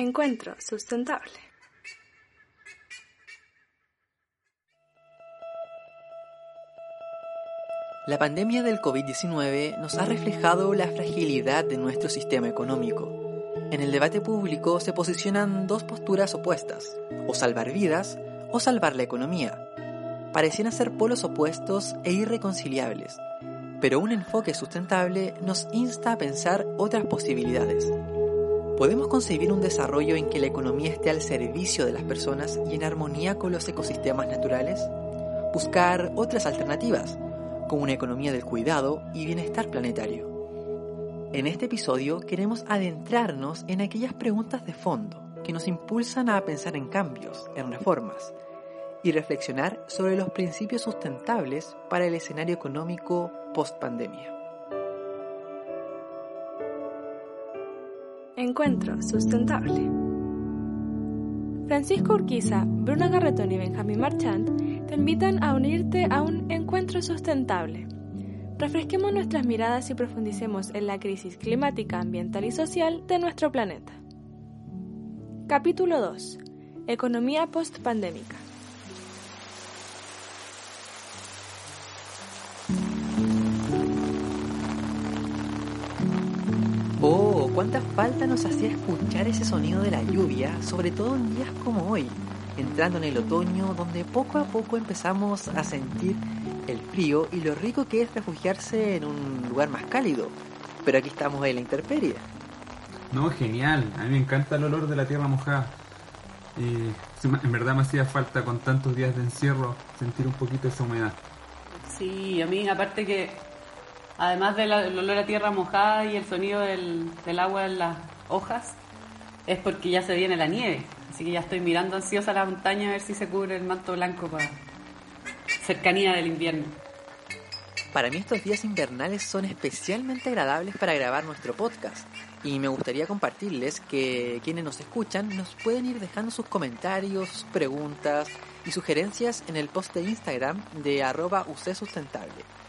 Encuentro sustentable. La pandemia del COVID-19 nos ha reflejado la fragilidad de nuestro sistema económico. En el debate público se posicionan dos posturas opuestas, o salvar vidas o salvar la economía. Parecían ser polos opuestos e irreconciliables, pero un enfoque sustentable nos insta a pensar otras posibilidades. ¿Podemos concebir un desarrollo en que la economía esté al servicio de las personas y en armonía con los ecosistemas naturales? Buscar otras alternativas, como una economía del cuidado y bienestar planetario. En este episodio queremos adentrarnos en aquellas preguntas de fondo que nos impulsan a pensar en cambios, en reformas, y reflexionar sobre los principios sustentables para el escenario económico post-pandemia. Encuentro sustentable. Francisco Urquiza, Bruna Garretón y Benjamín Marchand te invitan a unirte a un encuentro sustentable. Refresquemos nuestras miradas y profundicemos en la crisis climática, ambiental y social de nuestro planeta. Capítulo 2. Economía post-pandémica. Cuánta falta nos hacía escuchar ese sonido de la lluvia, sobre todo en días como hoy, entrando en el otoño, donde poco a poco empezamos a sentir el frío y lo rico que es refugiarse en un lugar más cálido. Pero aquí estamos en la intemperie. No, genial. A mí me encanta el olor de la tierra mojada. Y en verdad me hacía falta con tantos días de encierro sentir un poquito esa humedad. Sí, a mí aparte que además del olor a tierra mojada y el sonido del, agua en las hojas, es porque ya se viene la nieve. Así que ya estoy mirando ansiosa la montaña a ver si se cubre el manto blanco para cercanía del invierno. Para mí estos días invernales son especialmente agradables para grabar nuestro podcast y me gustaría compartirles que quienes nos escuchan nos pueden ir dejando sus comentarios, preguntas y sugerencias en el post de Instagram de arroba sustentable.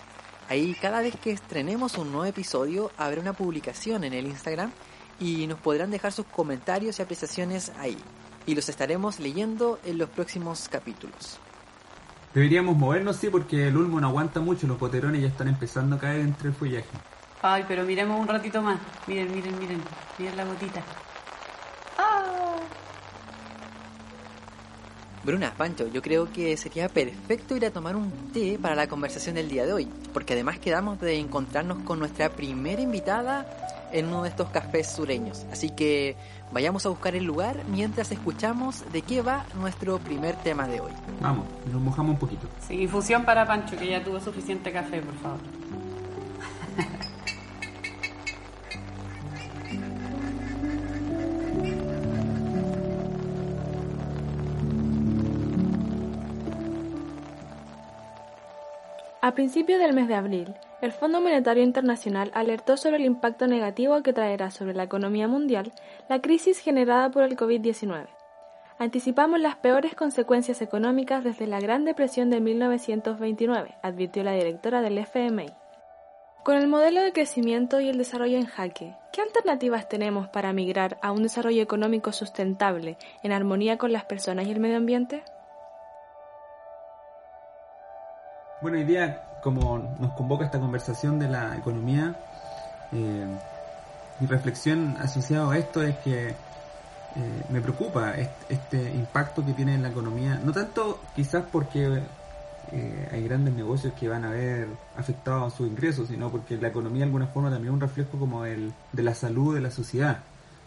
Ahí cada vez que estrenemos un nuevo episodio habrá una publicación en el Instagram y nos podrán dejar sus comentarios y apreciaciones ahí. Y los estaremos leyendo en los próximos capítulos. Deberíamos movernos, sí, porque el ulmo no aguanta mucho, los poterones ya están empezando a caer entre el follaje. Ay, pero miremos un ratito más. Miren, miren, miren. Miren la gotita. Bruna, Pancho, yo creo que sería perfecto ir a tomar un té para la conversación del día de hoy, porque además quedamos de encontrarnos con nuestra primera invitada en uno de estos cafés sureños. Así que vayamos a buscar el lugar mientras escuchamos de qué va nuestro primer tema de hoy. Vamos, nos mojamos un poquito. Sí, infusión para Pancho, que ya tuvo suficiente café, por favor. A principios del mes de abril, el Fondo Monetario Internacional alertó sobre el impacto negativo que traerá sobre la economía mundial la crisis generada por el COVID-19. Anticipamos las peores consecuencias económicas desde la Gran Depresión de 1929, advirtió la directora del FMI. Con el modelo de crecimiento y el desarrollo en jaque, ¿qué alternativas tenemos para migrar a un desarrollo económico sustentable en armonía con las personas y el medio ambiente? Bueno, hoy día, como nos convoca esta conversación de la economía, eh, mi reflexión asociada a esto es que eh, me preocupa este, impacto que tiene en la economía, no tanto quizás porque eh, hay grandes negocios que van a ver afectados sus ingresos, sino porque la economía de alguna forma también es un reflejo como el, de la salud de la sociedad,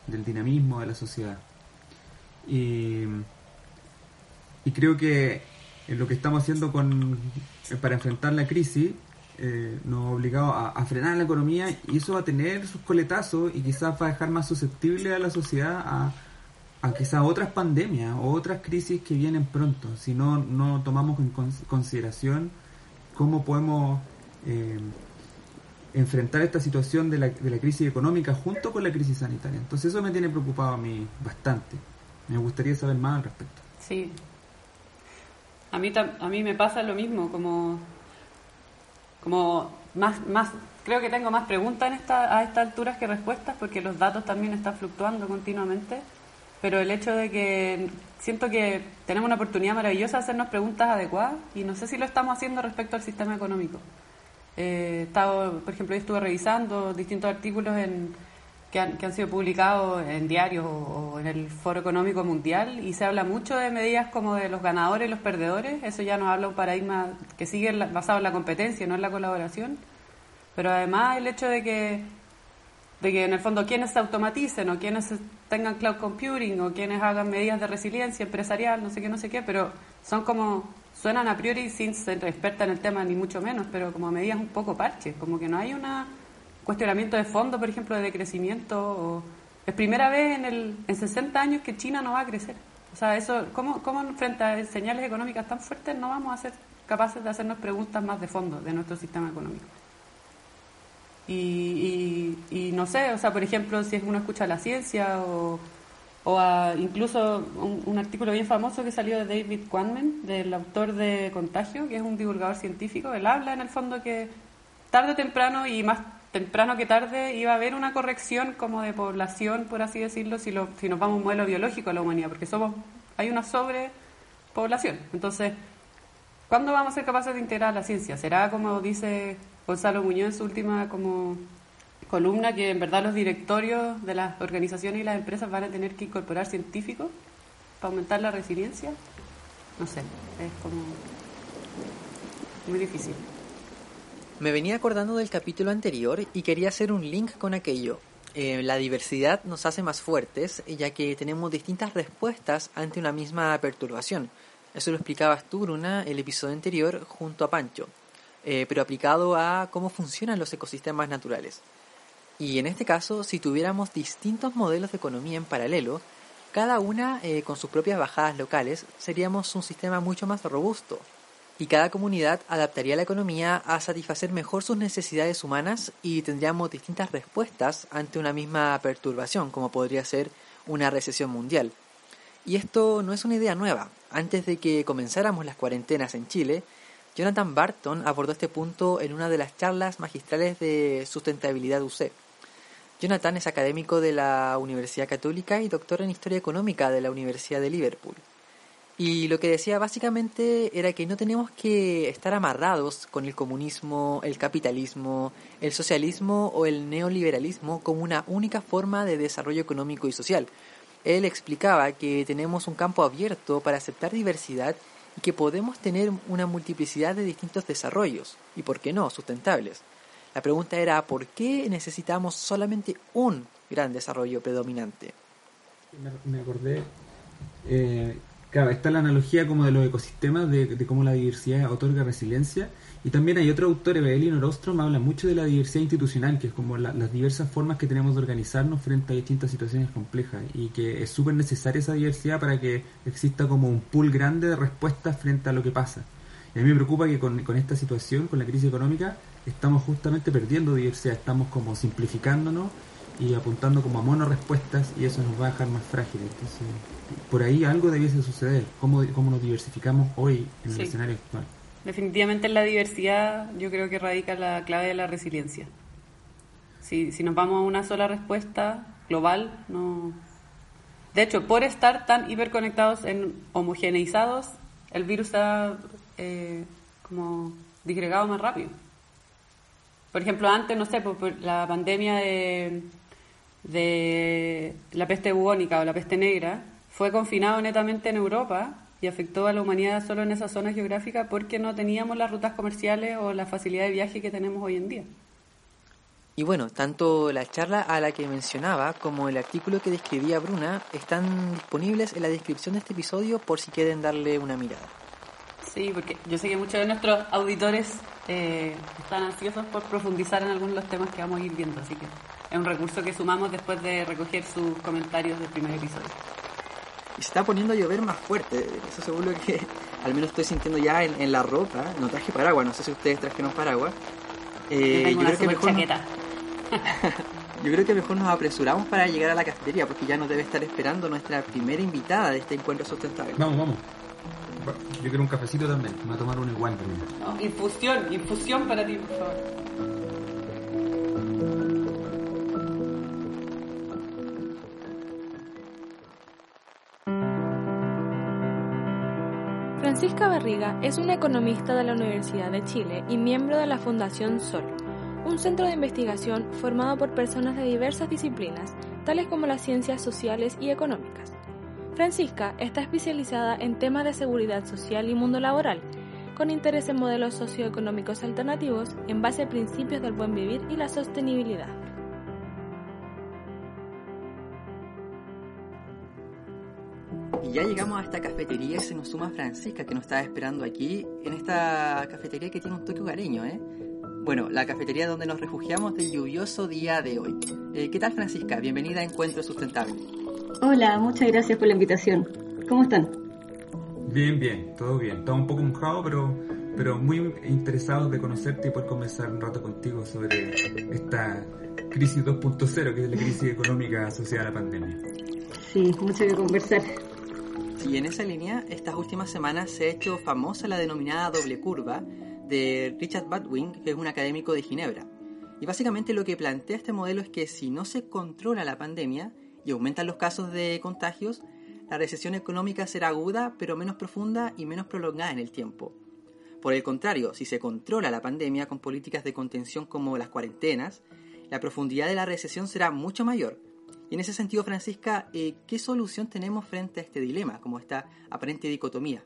del dinamismo de la sociedad. Y creo que lo que estamos haciendo con, eh, para enfrentar la crisis eh, nos ha obligado a, frenar la economía y eso va a tener sus coletazos y quizás va a dejar más susceptible a la sociedad a, a quizás otras pandemias o otras crisis que vienen pronto, si no, no tomamos en consideración cómo podemos eh, enfrentar esta situación de la, de la crisis económica junto con la crisis sanitaria. Entonces eso me tiene preocupado a mí bastante. Me gustaría saber más al respecto. Sí, a mí, a mí me pasa lo mismo, como, como más, más, creo que tengo más preguntas en esta, a estas alturas que respuestas, porque los datos también están fluctuando continuamente. pero el hecho de que siento que tenemos una oportunidad maravillosa de hacernos preguntas adecuadas y no sé si lo estamos haciendo respecto al sistema económico. Eh, estado, por ejemplo, yo estuve revisando distintos artículos en, que, han, que han sido publicados en diarios o, en el Foro Económico Mundial y se habla mucho de medidas como de los ganadores y los perdedores. Eso ya nos habla un paradigma que sigue basado en la competencia, no en la colaboración. Pero además el hecho de que de que en el fondo quienes se automaticen o quienes tengan cloud computing o quienes hagan medidas de resiliencia empresarial, no sé qué, no sé qué, pero son como, suenan a priori sin ser experta en el tema ni mucho menos, pero como medidas un poco parches, como que no hay un cuestionamiento de fondo, por ejemplo, de crecimiento. O, es primera vez en, el, en 60 años que China no va a crecer. O sea, eso, ¿cómo, ¿cómo frente a señales económicas tan fuertes no vamos a ser capaces de hacernos preguntas más de fondo de nuestro sistema económico? Y, no sé, o sea, por ejemplo, si uno escucha la ciencia o, o incluso un, artículo bien famoso que salió de David Quammen, del autor de Contagio, que es un divulgador científico, él habla en el fondo que tarde o temprano y más temprano que tarde iba a haber una corrección como de población, por así decirlo, si, lo, si nos vamos a un modelo biológico a la humanidad, porque somos hay una sobrepoblación. Entonces, ¿cuándo vamos a ser capaces de integrar la ciencia? ¿Será como dice Gonzalo Muñoz en su última como columna que en verdad los directorios de las organizaciones y las empresas van a tener que incorporar científicos para aumentar la resiliencia. No sé, es como muy difícil. Me venía acordando del capítulo anterior y quería hacer un link con aquello. Eh, la diversidad nos hace más fuertes ya que tenemos distintas respuestas ante una misma perturbación. Eso lo explicabas tú, Bruna, el episodio anterior junto a Pancho. Eh, pero aplicado a cómo funcionan los ecosistemas naturales. Y en este caso, si tuviéramos distintos modelos de economía en paralelo, cada una eh, con sus propias bajadas locales, seríamos un sistema mucho más robusto. Y cada comunidad adaptaría la economía a satisfacer mejor sus necesidades humanas y tendríamos distintas respuestas ante una misma perturbación, como podría ser una recesión mundial. Y esto no es una idea nueva. Antes de que comenzáramos las cuarentenas en Chile, Jonathan Barton abordó este punto en una de las charlas magistrales de sustentabilidad UC. Jonathan es académico de la Universidad Católica y doctor en Historia Económica de la Universidad de Liverpool. Y lo que decía básicamente era que no tenemos que estar amarrados con el comunismo, el capitalismo, el socialismo o el neoliberalismo como una única forma de desarrollo económico y social. Él explicaba que tenemos un campo abierto para aceptar diversidad y que podemos tener una multiplicidad de distintos desarrollos, y por qué no, sustentables. La pregunta era, ¿por qué necesitamos solamente un gran desarrollo predominante? Me, acordé, eh, claro, está la analogía como de los ecosistemas, de, de cómo la diversidad otorga resiliencia, y también hay otro autor, Evelyn Orostrom, habla mucho de la diversidad institucional, que es como las diversas formas que tenemos de organizarnos frente a distintas situaciones complejas y que es súper necesaria esa diversidad para que exista como un pool grande de respuestas frente a lo que pasa. Y a mí me preocupa que con, con esta situación, con la crisis económica, estamos justamente perdiendo diversidad, estamos como simplificándonos y apuntando como a monorespuestas y eso nos va a dejar más frágiles. Entonces, por ahí algo debiese suceder, cómo, cómo nos diversificamos hoy en el escenario actual. Definitivamente en la diversidad yo creo que radica la clave de la resiliencia. Si, si nos vamos a una sola respuesta global, no... De hecho, por estar tan hiperconectados, en homogeneizados, el virus está eh, como disgregado más rápido. Por ejemplo, antes, no sé, por, la pandemia de, de la peste bubónica o la peste negra fue confinado netamente en Europa y afectó a la humanidad solo en esa zona geográfica porque no teníamos las rutas comerciales o la facilidad de viaje que tenemos hoy en día. Y bueno, tanto la charla a la que mencionaba como el artículo que describía Bruna están disponibles en la descripción de este episodio por si quieren darle una mirada. Sí, porque yo sé que muchos de nuestros auditores eh, están ansiosos por profundizar en algunos de los temas que vamos a ir viendo, así que es un recurso que sumamos después de recoger sus comentarios del primer episodio y se está poniendo a llover más fuerte. Eso seguro que al menos estoy sintiendo ya en, la ropa. No traje paraguas, no sé si ustedes trajeron paraguas. Eh, yo, creo que mejor yo creo que mejor nos apresuramos para llegar a la cafetería porque ya nos debe estar esperando nuestra primera invitada de este encuentro sustentable. Vamos, vamos. Yo quiero un cafecito también. Me voy a tomar un igual también. infusión, infusión para ti, por favor. Francisca Barriga es una economista de la Universidad de Chile y miembro de la Fundación Sol, un centro de investigación formado por personas de diversas disciplinas, tales como las ciencias sociales y económicas. Francisca está especializada en temas de seguridad social y mundo laboral, con interés en modelos socioeconómicos alternativos en base a principios del buen vivir y la sostenibilidad. Ya llegamos a esta cafetería y se nos suma Francisca que nos está esperando aquí en esta cafetería que tiene un toque hogareño, ¿eh? Bueno, la cafetería donde nos refugiamos del lluvioso día de hoy. Eh, ¿Qué tal Francisca? Bienvenida a Encuentro Sustentable. Hola, muchas gracias por la invitación. ¿Cómo están? Bien, bien, todo bien. Estamos un poco mojados, pero, pero muy interesados de conocerte y poder conversar un rato contigo sobre esta crisis 2.0, que es la crisis económica asociada a la pandemia. Sí, mucho que conversar. Y en esa línea, estas últimas semanas se ha hecho famosa la denominada doble curva de Richard Badwin, que es un académico de Ginebra. Y básicamente lo que plantea este modelo es que si no se controla la pandemia y aumentan los casos de contagios, la recesión económica será aguda, pero menos profunda y menos prolongada en el tiempo. Por el contrario, si se controla la pandemia con políticas de contención como las cuarentenas, la profundidad de la recesión será mucho mayor, en ese sentido, Francisca, eh, ¿qué solución tenemos frente a este dilema, como esta aparente dicotomía?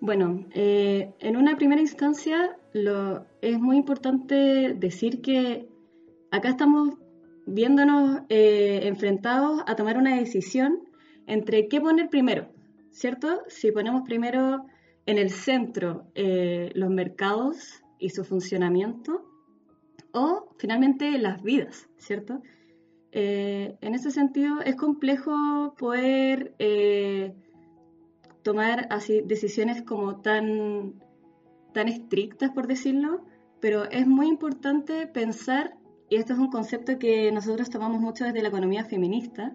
Bueno, eh, en una primera instancia es muy importante decir que acá estamos viéndonos eh, enfrentados a tomar una decisión entre qué poner primero, ¿cierto? Si ponemos primero en el centro los mercados y su funcionamiento o finalmente las vidas, ¿cierto? Eh, en ese sentido, es complejo poder eh, tomar decisiones como tan, tan estrictas, por decirlo, pero es muy importante pensar, y esto es un concepto que nosotros tomamos mucho desde la economía feminista,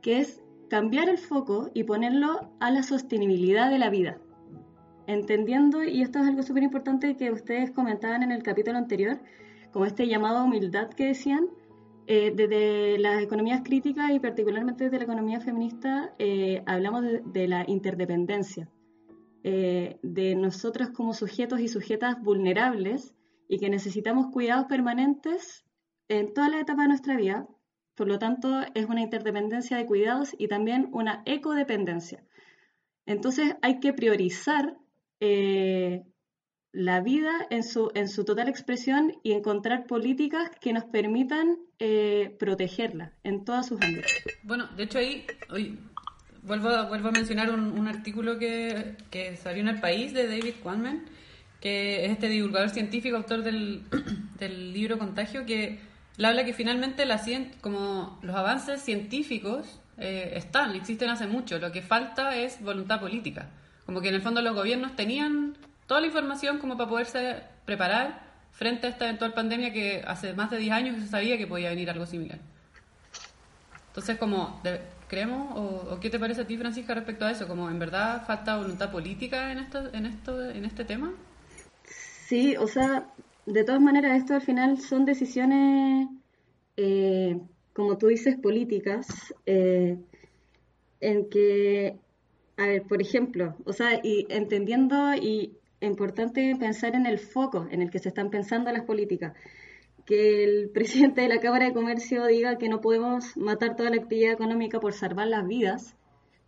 que es cambiar el foco y ponerlo a la sostenibilidad de la vida. Entendiendo, y esto es algo súper importante que ustedes comentaban en el capítulo anterior, como este llamado humildad que decían, eh, desde las economías críticas y particularmente desde la economía feminista eh, hablamos de, la interdependencia, eh, de nosotros como sujetos y sujetas vulnerables y que necesitamos cuidados permanentes en toda la etapa de nuestra vida. Por lo tanto, es una interdependencia de cuidados y también una ecodependencia. Entonces hay que priorizar la vida en su, en su total expresión y encontrar políticas que nos permitan eh, protegerla en todas sus ámbitos. Bueno, de hecho ahí hoy, vuelvo, vuelvo a mencionar un, artículo que, que, salió en El País de David Quammen, que es este divulgador científico, autor del, del libro Contagio, que le habla que finalmente la como los avances científicos eh, están, existen hace mucho, lo que falta es voluntad política. Como que en el fondo los gobiernos tenían toda la información como para poderse preparar frente a esta eventual pandemia que hace más de 10 años se sabía que podía venir algo similar. Entonces, como, ¿creemos o, qué te parece a ti, Francisca, respecto a eso? Como, ¿en verdad falta voluntad política en esto, en esto, en este tema? Sí, o sea, de todas maneras, esto al final son decisiones, eh, como tú dices, políticas, eh, en que, a ver, por ejemplo, o sea, y entendiendo y importante pensar en el foco en el que se están pensando las políticas. Que el presidente de la Cámara de Comercio diga que no podemos matar toda la actividad económica por salvar las vidas,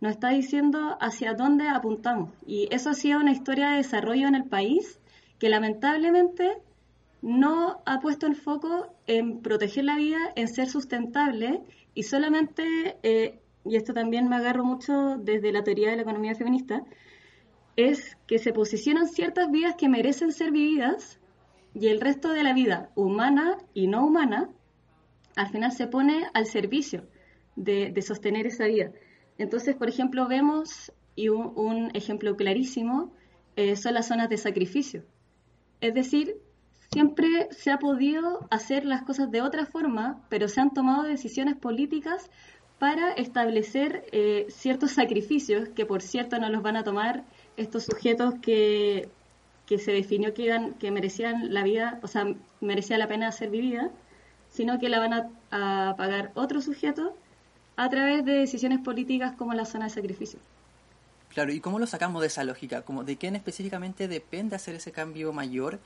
nos está diciendo hacia dónde apuntamos. Y eso ha sido una historia de desarrollo en el país que lamentablemente no ha puesto el foco en proteger la vida, en ser sustentable y solamente, eh, y esto también me agarro mucho desde la teoría de la economía feminista, es que se posicionan ciertas vidas que merecen ser vividas y el resto de la vida humana y no humana al final se pone al servicio de, sostener esa vida. Entonces, por ejemplo, vemos, y un, ejemplo clarísimo, eh, son las zonas de sacrificio. Es decir, siempre se ha podido hacer las cosas de otra forma, pero se han tomado decisiones políticas para establecer eh, ciertos sacrificios que, por cierto, no los van a tomar estos sujetos que, se definió que, iban, que merecían la vida, o sea, merecía la pena ser vivida, sino que la van a, pagar otros sujetos a través de decisiones políticas como la zona de sacrificio. Claro, ¿y cómo lo sacamos de esa lógica? Como ¿De quién específicamente depende hacer ese cambio mayor?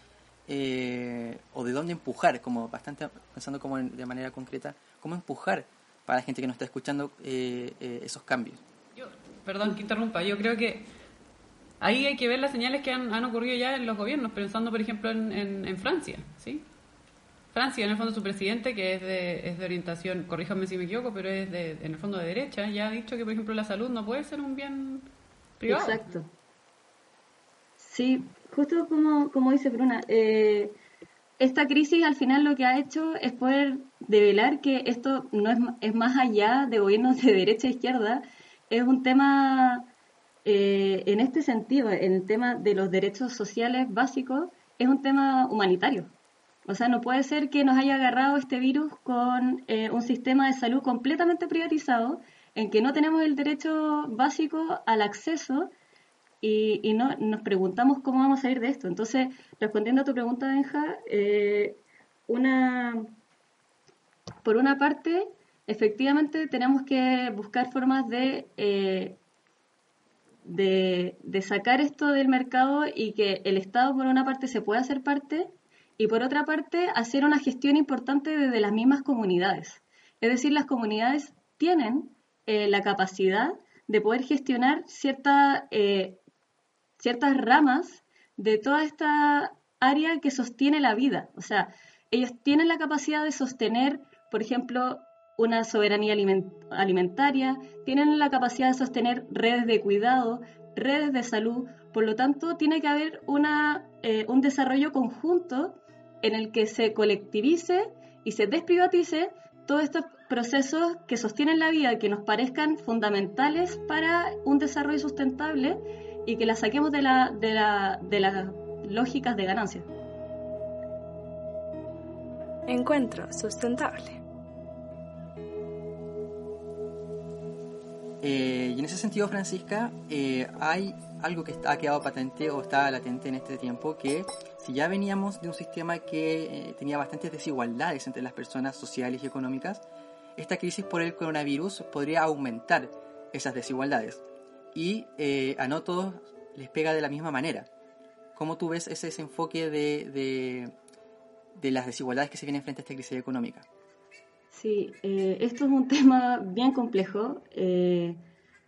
Eh, ¿O de dónde empujar? Como bastante pensando como de manera concreta, ¿cómo empujar para la gente que nos está escuchando eh, eh, esos cambios? Yo, perdón que interrumpa, yo creo que ahí hay que ver las señales que han, ocurrido ya en los gobiernos, pensando por ejemplo en, en, Francia, ¿sí? Francia, en el fondo su presidente, que es de, es de orientación, corríjame si me equivoco, pero es de, en el fondo de derecha, ya ha dicho que por ejemplo la salud no puede ser un bien privado. Exacto. Sí, justo como, como dice Bruna, eh, esta crisis al final lo que ha hecho es poder develar que esto no es, es más allá de gobiernos de derecha e izquierda, es un tema eh, en este sentido, en el tema de los derechos sociales básicos, es un tema humanitario. O sea, no puede ser que nos haya agarrado este virus con eh, un sistema de salud completamente privatizado, en que no tenemos el derecho básico al acceso y, no, nos preguntamos cómo vamos a salir de esto. Entonces, respondiendo a tu pregunta, Benja, eh, una, por una parte, efectivamente tenemos que buscar formas de, de, sacar esto del mercado y que el Estado, por una parte, se pueda hacer parte y, por otra parte, hacer una gestión importante desde las mismas comunidades. Es decir, las comunidades tienen eh, la capacidad de poder gestionar cierta ciertas ramas de toda esta área que sostiene la vida. O sea, ellos tienen la capacidad de sostener, por ejemplo, una soberanía alimentaria, tienen la capacidad de sostener redes de cuidado, redes de salud, por lo tanto tiene que haber una, eh, un desarrollo conjunto en el que se colectivice y se desprivatice todos estos procesos que sostienen la vida, que nos parezcan fundamentales para un desarrollo sustentable y que la saquemos de, la, de, la, de las lógicas de ganancia. Encuentro sustentable. Eh, y en ese sentido, Francisca, eh, hay algo que ha quedado patente o está latente en este tiempo, que si ya veníamos de un sistema que eh, tenía bastantes desigualdades entre las personas sociales y económicas, esta crisis por el coronavirus podría aumentar esas desigualdades y eh, a no todos les pega de la misma manera. ¿Cómo tú ves ese, enfoque de, de, las desigualdades que se vienen frente a esta crisis económica? Sí, eh, esto es un tema bien complejo, eh,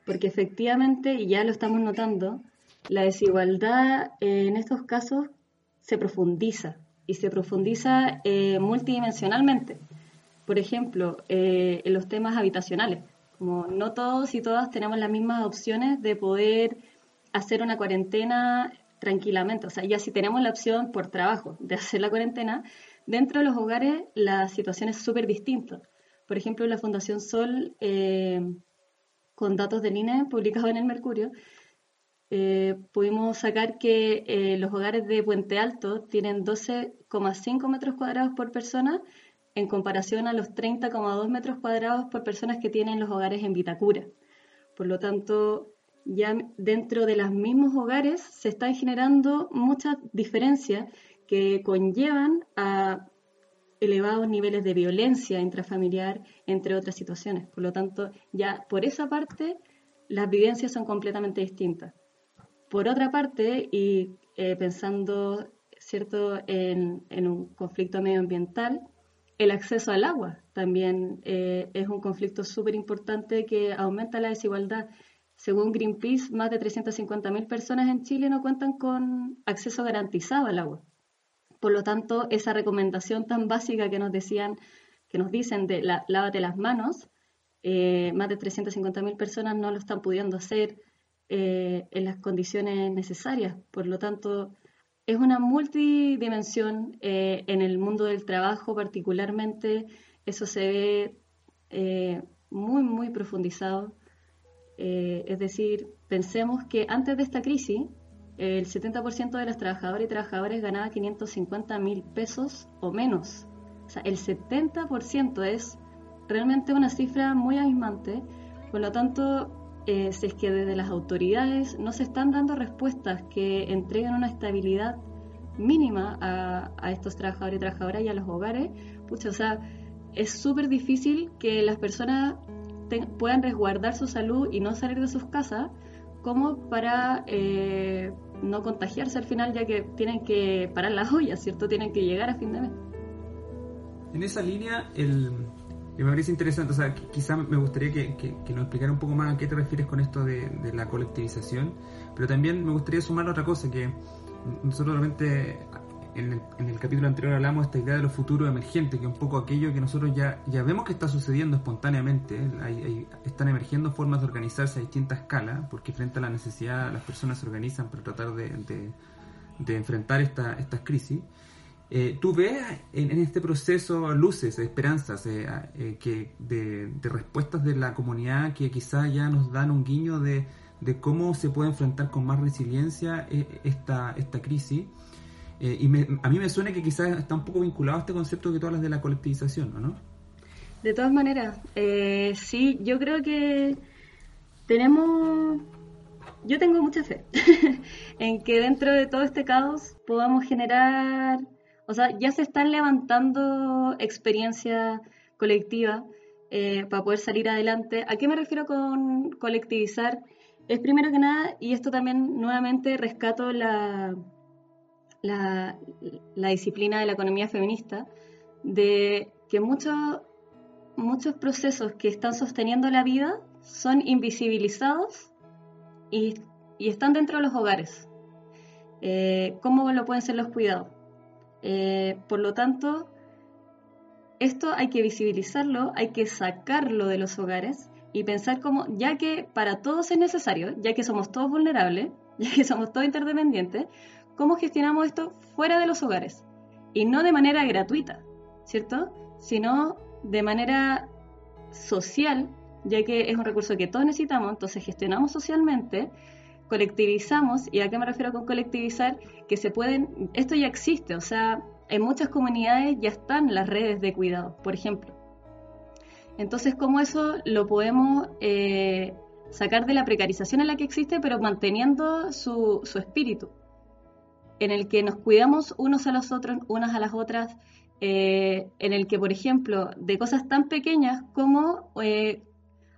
porque efectivamente, y ya lo estamos notando, la desigualdad en estos casos se profundiza y se profundiza multidimensionalmente. Por ejemplo, en los temas habitacionales. Como no todos y todas tenemos las mismas opciones de poder hacer una cuarentena tranquilamente. O sea, ya si tenemos la opción por trabajo de hacer la cuarentena, dentro de los hogares la situación es súper distinta. Por ejemplo, la Fundación Sol, eh, con datos del INE publicados en el Mercurio, eh, pudimos sacar que eh, los hogares de Puente Alto tienen 12,5 metros cuadrados por persona en comparación a los 30,2 metros cuadrados por personas que tienen los hogares en Vitacura. Por lo tanto, ya dentro de los mismos hogares se están generando muchas diferencias que conllevan a elevados niveles de violencia intrafamiliar, entre otras situaciones. Por lo tanto, ya por esa parte, las vivencias son completamente distintas. Por otra parte, y eh, pensando cierto en, un conflicto medioambiental, el acceso al agua también eh, es un conflicto súper importante que aumenta la desigualdad. Según Greenpeace, más de 350.000 personas en Chile no cuentan con acceso garantizado al agua. Por lo tanto, esa recomendación tan básica que nos decían, que nos dicen de la, lávate las manos, eh, más de 350.000 personas no lo están pudiendo hacer eh, en las condiciones necesarias. Por lo tanto, es una multidimensión eh, en el mundo del trabajo particularmente, eso se ve muy, muy profundizado. Es decir, pensemos que antes de esta crisis, el 70% de las trabajadoras y trabajadores ganaba 550 mil pesos o menos. O sea, el 70% es realmente una cifra muy abismante. Por lo tanto, eh, si es que desde las autoridades no se están dando respuestas que entreguen una estabilidad mínima a, estos trabajadores y trabajadoras y a los hogares, pucha, o sea, es súper difícil que las personas puedan resguardar su salud y no salir de sus casas cómo para eh, no contagiarse al final, ya que tienen que parar las ollas, ¿cierto? Tienen que llegar a fin de mes. En esa línea, el, me parece interesante, o sea, quizá me gustaría que, que, nos explicara un poco más a qué te refieres con esto de, de, la colectivización, pero también me gustaría sumar otra cosa, que nosotros realmente en el, capítulo anterior hablamos de esta idea de los futuros emergentes, que es un poco aquello que nosotros ya, ya vemos que está sucediendo espontáneamente. ¿eh? están emergiendo formas de organizarse a distintas escalas, porque frente a la necesidad las personas se organizan para tratar de, enfrentar esta, estas crisis. Eh, ¿Tú ves en, este proceso luces, esperanzas eh, que de, respuestas de la comunidad que quizá ya nos dan un guiño de, de cómo se puede enfrentar con más resiliencia esta, esta crisis? Eh, y a mí me suena que quizás está un poco vinculado a este concepto que tú hablas de la colectivización, ¿no? De todas maneras, eh, sí, yo creo que tenemos, yo tengo mucha fe en que dentro de todo este caos podamos generar, o sea, ya se están levantando experiencias colectivas eh, para poder salir adelante. ¿A qué me refiero con colectivizar? Es primero que nada, y esto también nuevamente rescato la la, disciplina de la economía feminista, de que muchos muchos procesos que están sosteniendo la vida son invisibilizados y, están dentro de los hogares. Eh, ¿Cómo lo pueden ser los cuidados? Eh, por lo tanto, esto hay que visibilizarlo, hay que sacarlo de los hogares y pensar como, ya que para todos es necesario, ya que somos todos vulnerables, ya que somos todos interdependientes, cómo gestionamos esto fuera de los hogares y no de manera gratuita, ¿cierto? Sino de manera social, ya que es un recurso que todos necesitamos, entonces gestionamos socialmente, colectivizamos, y a qué me refiero con colectivizar, que se pueden, esto ya existe, o sea, en muchas comunidades ya están las redes de cuidado, por ejemplo. Entonces, ¿cómo eso lo podemos eh, sacar de la precarización en la que existe, pero manteniendo su, su espíritu? En el que nos cuidamos unos a los otros, unas a las otras, eh, en el que, por ejemplo, de cosas tan pequeñas como eh,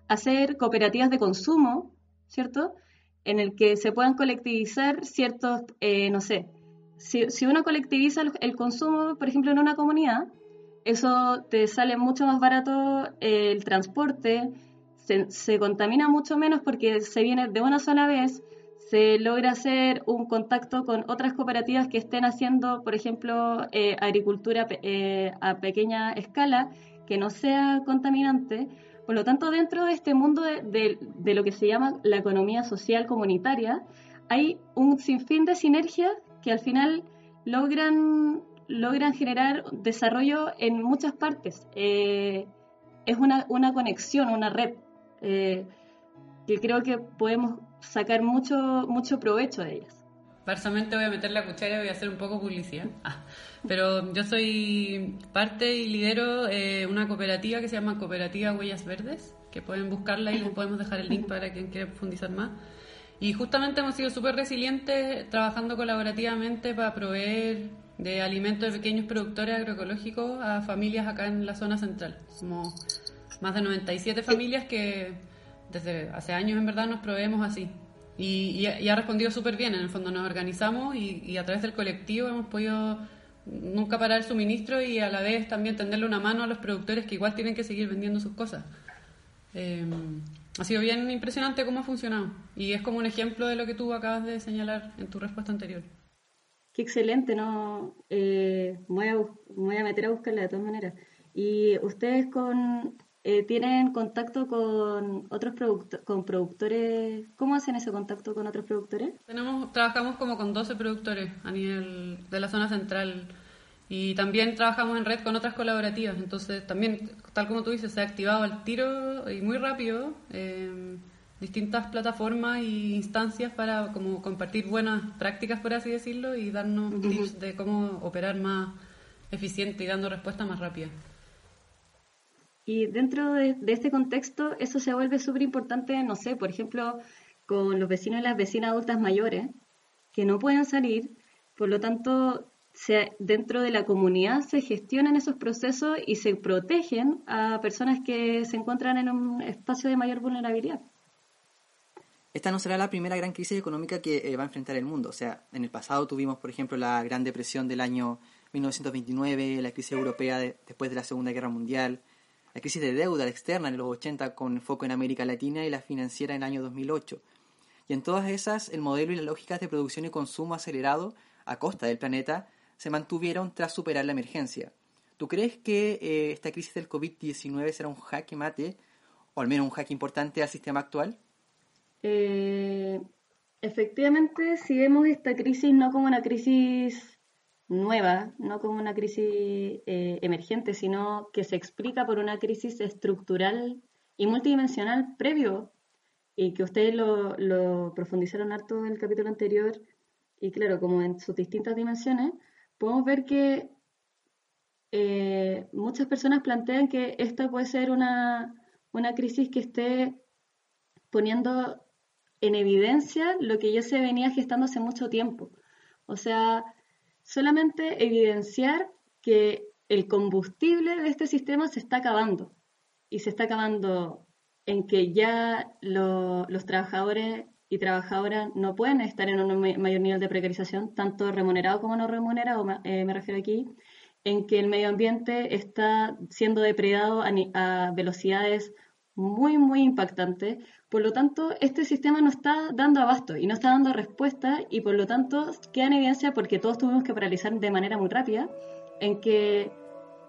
hacer cooperativas de consumo, ¿cierto? En el que se puedan colectivizar ciertos, eh, no sé, si, si, uno colectiviza el, consumo, por ejemplo, en una comunidad, eso te sale mucho más barato el transporte, se, se contamina mucho menos porque se viene de una sola vez, se logra hacer un contacto con otras cooperativas que estén haciendo, por ejemplo, eh, agricultura eh, a pequeña escala, que no sea contaminante. Por lo tanto, dentro de este mundo de, lo que se llama la economía social comunitaria, hay un sinfín de sinergias que al final logran, logran generar desarrollo en muchas partes. Eh, es una, una, conexión, una red que creo que podemos sacar mucho, mucho provecho de ellas. Personalmente voy a meter la cuchara y voy a hacer un poco publicidad. Ah, pero yo soy parte y lidero eh, una cooperativa que se llama Cooperativa Huellas Verdes, que pueden buscarla y les podemos dejar el link para quien quiera profundizar más. Y justamente hemos sido súper resilientes trabajando colaborativamente para proveer de alimentos de pequeños productores agroecológicos a familias acá en la zona central. Somos más de 97 familias que desde hace años en verdad nos proveemos así. Y, ha respondido súper bien, en el fondo nos organizamos y, a través del colectivo hemos podido nunca parar el suministro y a la vez también tenderle una mano a los productores que igual tienen que seguir vendiendo sus cosas. Eh, ha sido bien impresionante cómo ha funcionado y es como un ejemplo de lo que tú acabas de señalar en tu respuesta anterior. Qué excelente, ¿no? Eh, voy, a, voy a meter a buscarla de todas maneras. Y ustedes con eh, ¿Tienen contacto con otros con productores? ¿Cómo hacen ese contacto con otros productores? Tenemos, trabajamos como con 12 productores a nivel de la zona central y también trabajamos en red con otras colaborativas. Entonces, también, tal como tú dices, se ha activado al tiro y muy rápido eh, distintas plataformas e instancias para como compartir buenas prácticas, por así decirlo, y darnos tips de cómo operar más eficiente y dando respuesta más rápida. Y dentro de, este contexto, eso se vuelve súper importante, no sé, por ejemplo, con los vecinos y las vecinas adultas mayores, que no pueden salir, por lo tanto, se, dentro de la comunidad se gestionan esos procesos y se protegen a personas que se encuentran en un espacio de mayor vulnerabilidad. esta no será la primera gran crisis económica que eh, va a enfrentar el mundo. O sea, en el pasado tuvimos, por ejemplo, la Gran Depresión del año 1929, la crisis europea después de la Segunda Guerra Mundial, la crisis de deuda externa en los 80 con foco en América Latina y la financiera en el año 2008. Y en todas esas, el modelo y las lógicas de producción y consumo acelerado a costa del planeta se mantuvieron tras superar la emergencia. ¿Tú crees que eh, esta crisis del COVID-19 será un jaque mate, o al menos un jaque importante al sistema actual? Eh, efectivamente, si vemos esta crisis no como una crisis nueva, no como una crisis eh, emergente, sino que se explica por una crisis estructural y multidimensional previo, y que ustedes lo, profundizaron harto en el capítulo anterior, y claro, como en sus distintas dimensiones, podemos ver que eh, muchas personas plantean que esta puede ser una, una crisis que esté poniendo en evidencia lo que ya se venía gestando hace mucho tiempo. O sea, solamente evidenciar que el combustible de este sistema se está acabando. Y se está acabando en que ya los trabajadores y trabajadoras no pueden estar en un mayor nivel de precarización, tanto remunerado como no remunerado, eh, me refiero aquí, en que el medio ambiente está siendo depredado a velocidades muy, muy impactantes, por lo tanto, este sistema no está dando abasto y no está dando respuesta y por lo tanto queda en evidencia porque todos tuvimos que paralizar de manera muy rápida en que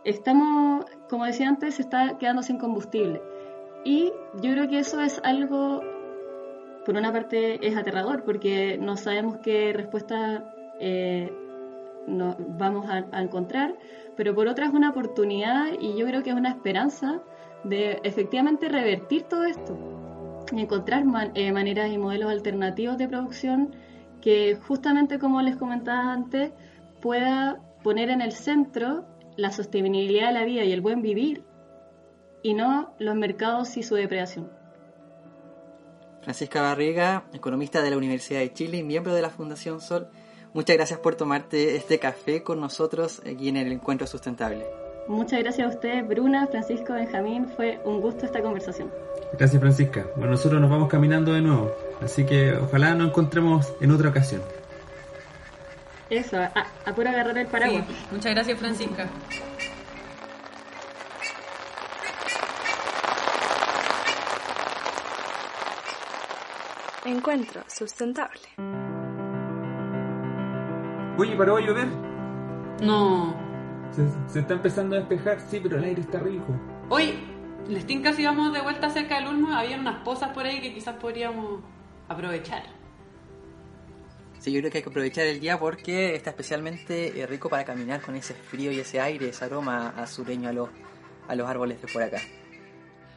estamos, como decía antes, se está quedando sin combustible. Y yo creo que eso es algo, por una parte es aterrador porque no sabemos qué respuesta eh, vamos a, a encontrar, pero por otra es una oportunidad y yo creo que es una esperanza de efectivamente revertir todo esto encontrar eh, maneras y modelos alternativos de producción que justamente como les comentaba antes pueda poner en el centro la sostenibilidad de la vida y el buen vivir y no los mercados y su depredación. Francisca Barriga, economista de la Universidad de Chile y miembro de la Fundación Sol, muchas gracias por tomarte este café con nosotros aquí en el Encuentro Sustentable. Muchas gracias a ustedes, Bruna, Francisco, Benjamín. Fue un gusto esta conversación. Gracias, Francisca. Bueno, nosotros nos vamos caminando de nuevo, así que ojalá nos encontremos en otra ocasión. Eso, a, a puro agarrar el paraguas. Muchas gracias, Francisca. Encuentro sustentable. Oye, ¿paró a llover? No. Se, está empezando a despejar, sí, pero el aire está rico. Hoy, les tinca si vamos de vuelta cerca del Ulmo, había unas pozas por ahí que quizás podríamos aprovechar. Sí, yo creo que hay que aprovechar el día porque está especialmente eh, rico para caminar con ese frío y ese aire, ese aroma azureño a los, a los árboles de por acá.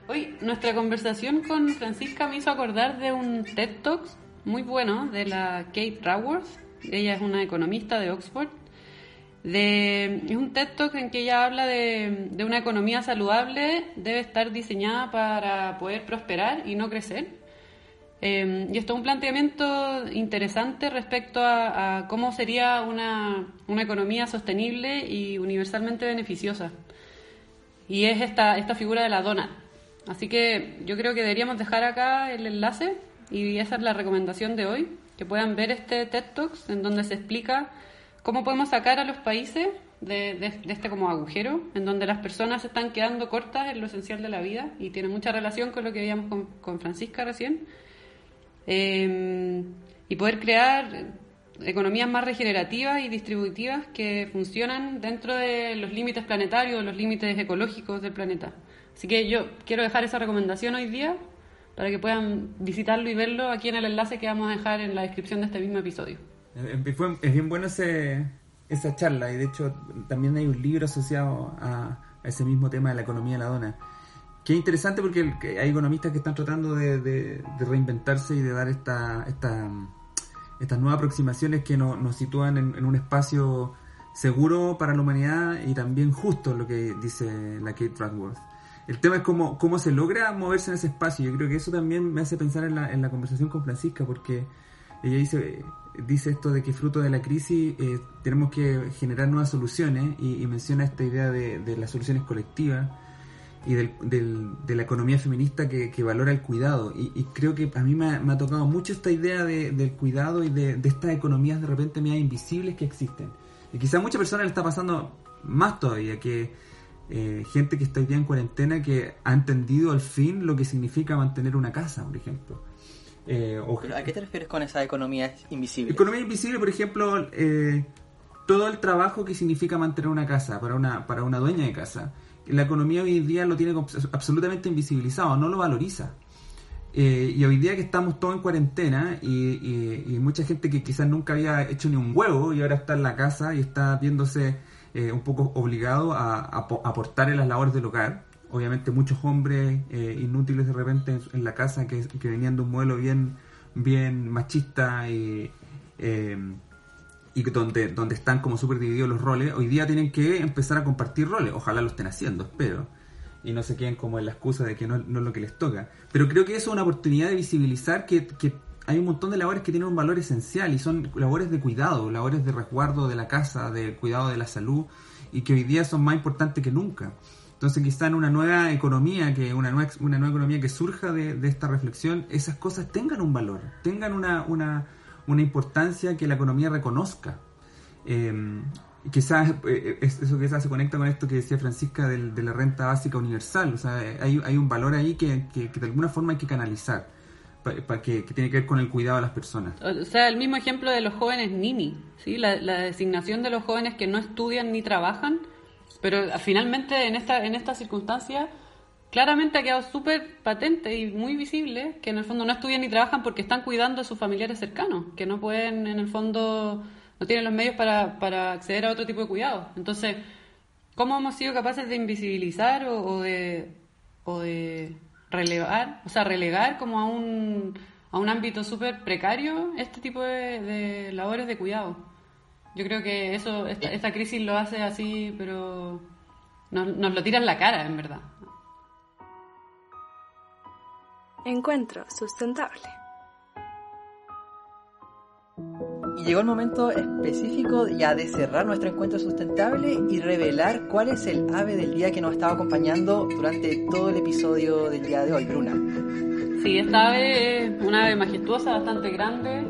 Hoy, nuestra conversación con Francisca me hizo acordar de un TED Talks muy bueno de la Kate Raworth. Ella es una economista de Oxford de, es un Talk en que ella habla de, de, una economía saludable debe estar diseñada para poder prosperar y no crecer. Eh, y esto es un planteamiento interesante respecto a, a cómo sería una, una, economía sostenible y universalmente beneficiosa. Y es esta, esta figura de la dona. Así que yo creo que deberíamos dejar acá el enlace y esa es la recomendación de hoy, que puedan ver este TED Talks en donde se explica ¿Cómo podemos sacar a los países de, este como agujero, en donde las personas se están quedando cortas en lo esencial de la vida y tiene mucha relación con lo que veíamos con, Francisca recién? Eh, y poder crear economías más regenerativas y distributivas que funcionan dentro de los límites planetarios, los límites ecológicos del planeta. Así que yo quiero dejar esa recomendación hoy día para que puedan visitarlo y verlo aquí en el enlace que vamos a dejar en la descripción de este mismo episodio. Es bien bueno ese, esa charla y de hecho también hay un libro asociado a, ese mismo tema de la economía de la dona. Que es interesante porque hay economistas que están tratando de, reinventarse y de dar esta, esta, estas nuevas aproximaciones que nos sitúan en, un espacio seguro para la humanidad y también justo, lo que dice la Kate Radworth. El tema es cómo, cómo se logra moverse en ese espacio. Yo creo que eso también me hace pensar en la, en la conversación con Francisca, porque ella dice, dice esto de que fruto de la crisis eh, tenemos que generar nuevas soluciones y, menciona esta idea de, las soluciones colectivas. y del, de la economía feminista que, valora el cuidado. Y, creo que a mí me ha, tocado mucho esta idea del cuidado y de, estas economías de repente medio invisibles que existen. Y quizás a muchas personas le está pasando más todavía, que eh, gente que está hoy día en cuarentena que ha entendido al fin lo que significa mantener una casa, por ejemplo. Eh, ¿A qué te refieres con esa economía invisible? Economía invisible, por ejemplo, eh, todo el trabajo que significa mantener una casa para una, para una dueña de casa la economía hoy día lo tiene absolutamente invisibilizado, no lo valoriza. Eh, y hoy día que estamos todos en cuarentena y, mucha gente que quizás nunca había hecho ni un huevo y ahora está en la casa y está viéndose eh, un poco obligado a, aportar en las labores del hogar. Obviamente muchos hombres eh, inútiles de repente en, la casa que, venían de un modelo bien, bien machista y y donde, donde están como súper divididos los roles, hoy día tienen que empezar a compartir roles. Ojalá lo estén haciendo, espero. Y no se queden como en la excusa de que no, no es lo que les toca. Pero creo que eso es una oportunidad de visibilizar que, que hay un montón de labores que tienen un valor esencial y son labores de cuidado, labores de resguardo de la casa, de cuidado de la salud y que hoy día son más importantes que nunca. Entonces quizá en una nueva economía, que una nueva, una nueva economía que surja de, esta reflexión, esas cosas tengan un valor, tengan una, una, una importancia que la economía reconozca. Eh, quizás eh, eso quizás se conecta con esto que decía Francisca de la renta básica universal. O sea, hay, hay un valor ahí que, que, de alguna forma hay que canalizar, para que, tiene que ver con el cuidado de las personas. O sea, el mismo ejemplo de los jóvenes NINI, ¿sí? la designación de los jóvenes que no estudian ni trabajan, pero finalmente en esta, en esta circunstancia claramente ha quedado súper patente y muy visible que en el fondo no estudian ni trabajan porque están cuidando a sus familiares cercanos, que no pueden en el fondo, no tienen los medios para, para acceder a otro tipo de cuidado. Entonces, ¿cómo hemos sido capaces de invisibilizar o, de, o de relevar, o sea, relegar como a un, a un ámbito súper precario este tipo de, labores de cuidado? Yo creo que eso, esta, esta crisis lo hace así, pero nos, nos lo tira en la cara, en verdad. Encuentro sustentable. Y llegó el momento específico ya de cerrar nuestro encuentro sustentable y revelar cuál es el ave del día que nos estaba acompañando durante todo el episodio del día de hoy, Bruna. Sí, esta ave es una ave majestuosa, bastante grande,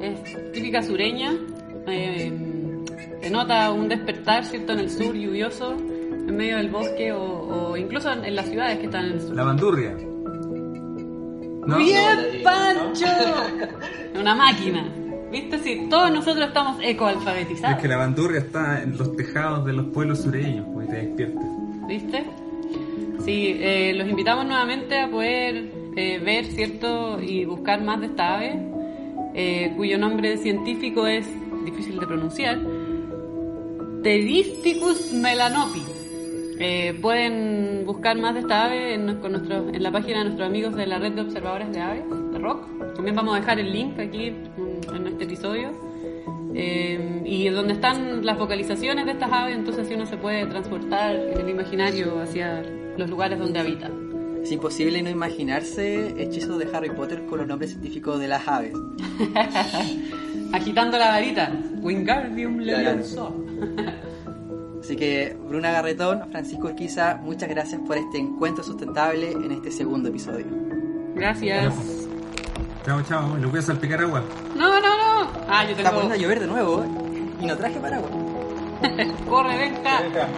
es típica sureña, eh, denota un despertar, ¿cierto?, en el sur lluvioso, en medio del bosque o, incluso en, en, las ciudades que están en el sur. La bandurria. ¡Bien, Pancho! Una máquina. ¿Viste? Sí, todos nosotros estamos ecoalfabetizados. Es que la bandurria está en los tejados de los pueblos sureños, pues te despiertas. ¿Viste? Sí, eh, los invitamos nuevamente a poder eh, ver, ¿cierto? Y buscar más de esta ave, eh, cuyo nombre científico es difícil de pronunciar. Pteristicus melanopi. pueden buscar más de esta ave en, con en la página de nuestros amigos de la red de observadores de aves, de ROC. También vamos a dejar el link aquí en, este episodio. Eh, y donde están las vocalizaciones de estas aves, entonces si uno se puede transportar en el imaginario hacia los lugares donde habita. Es imposible no imaginarse hechizos de Harry Potter con los nombres científicos de las aves. Agitando la varita. Wingardium Leviosa. Así que Bruna Garretón, Francisco Urquiza, muchas gracias por este encuentro sustentable en este segundo episodio. Gracias. Chao, chao. ¿Le voy a salpicar agua? No, no, no. Ah, yo tengo... Está poniendo a llover de nuevo y no traje paraguas. corre, venga. Venga.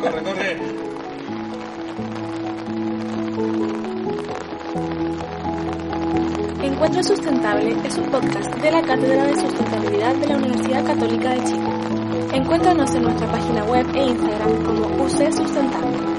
Corre, corre. Encuentro Sustentable es un podcast de la Cátedra de Sustentabilidad de la Universidad Católica de Chile. Encuéntranos en nuestra página web e Instagram como UC Sustentable.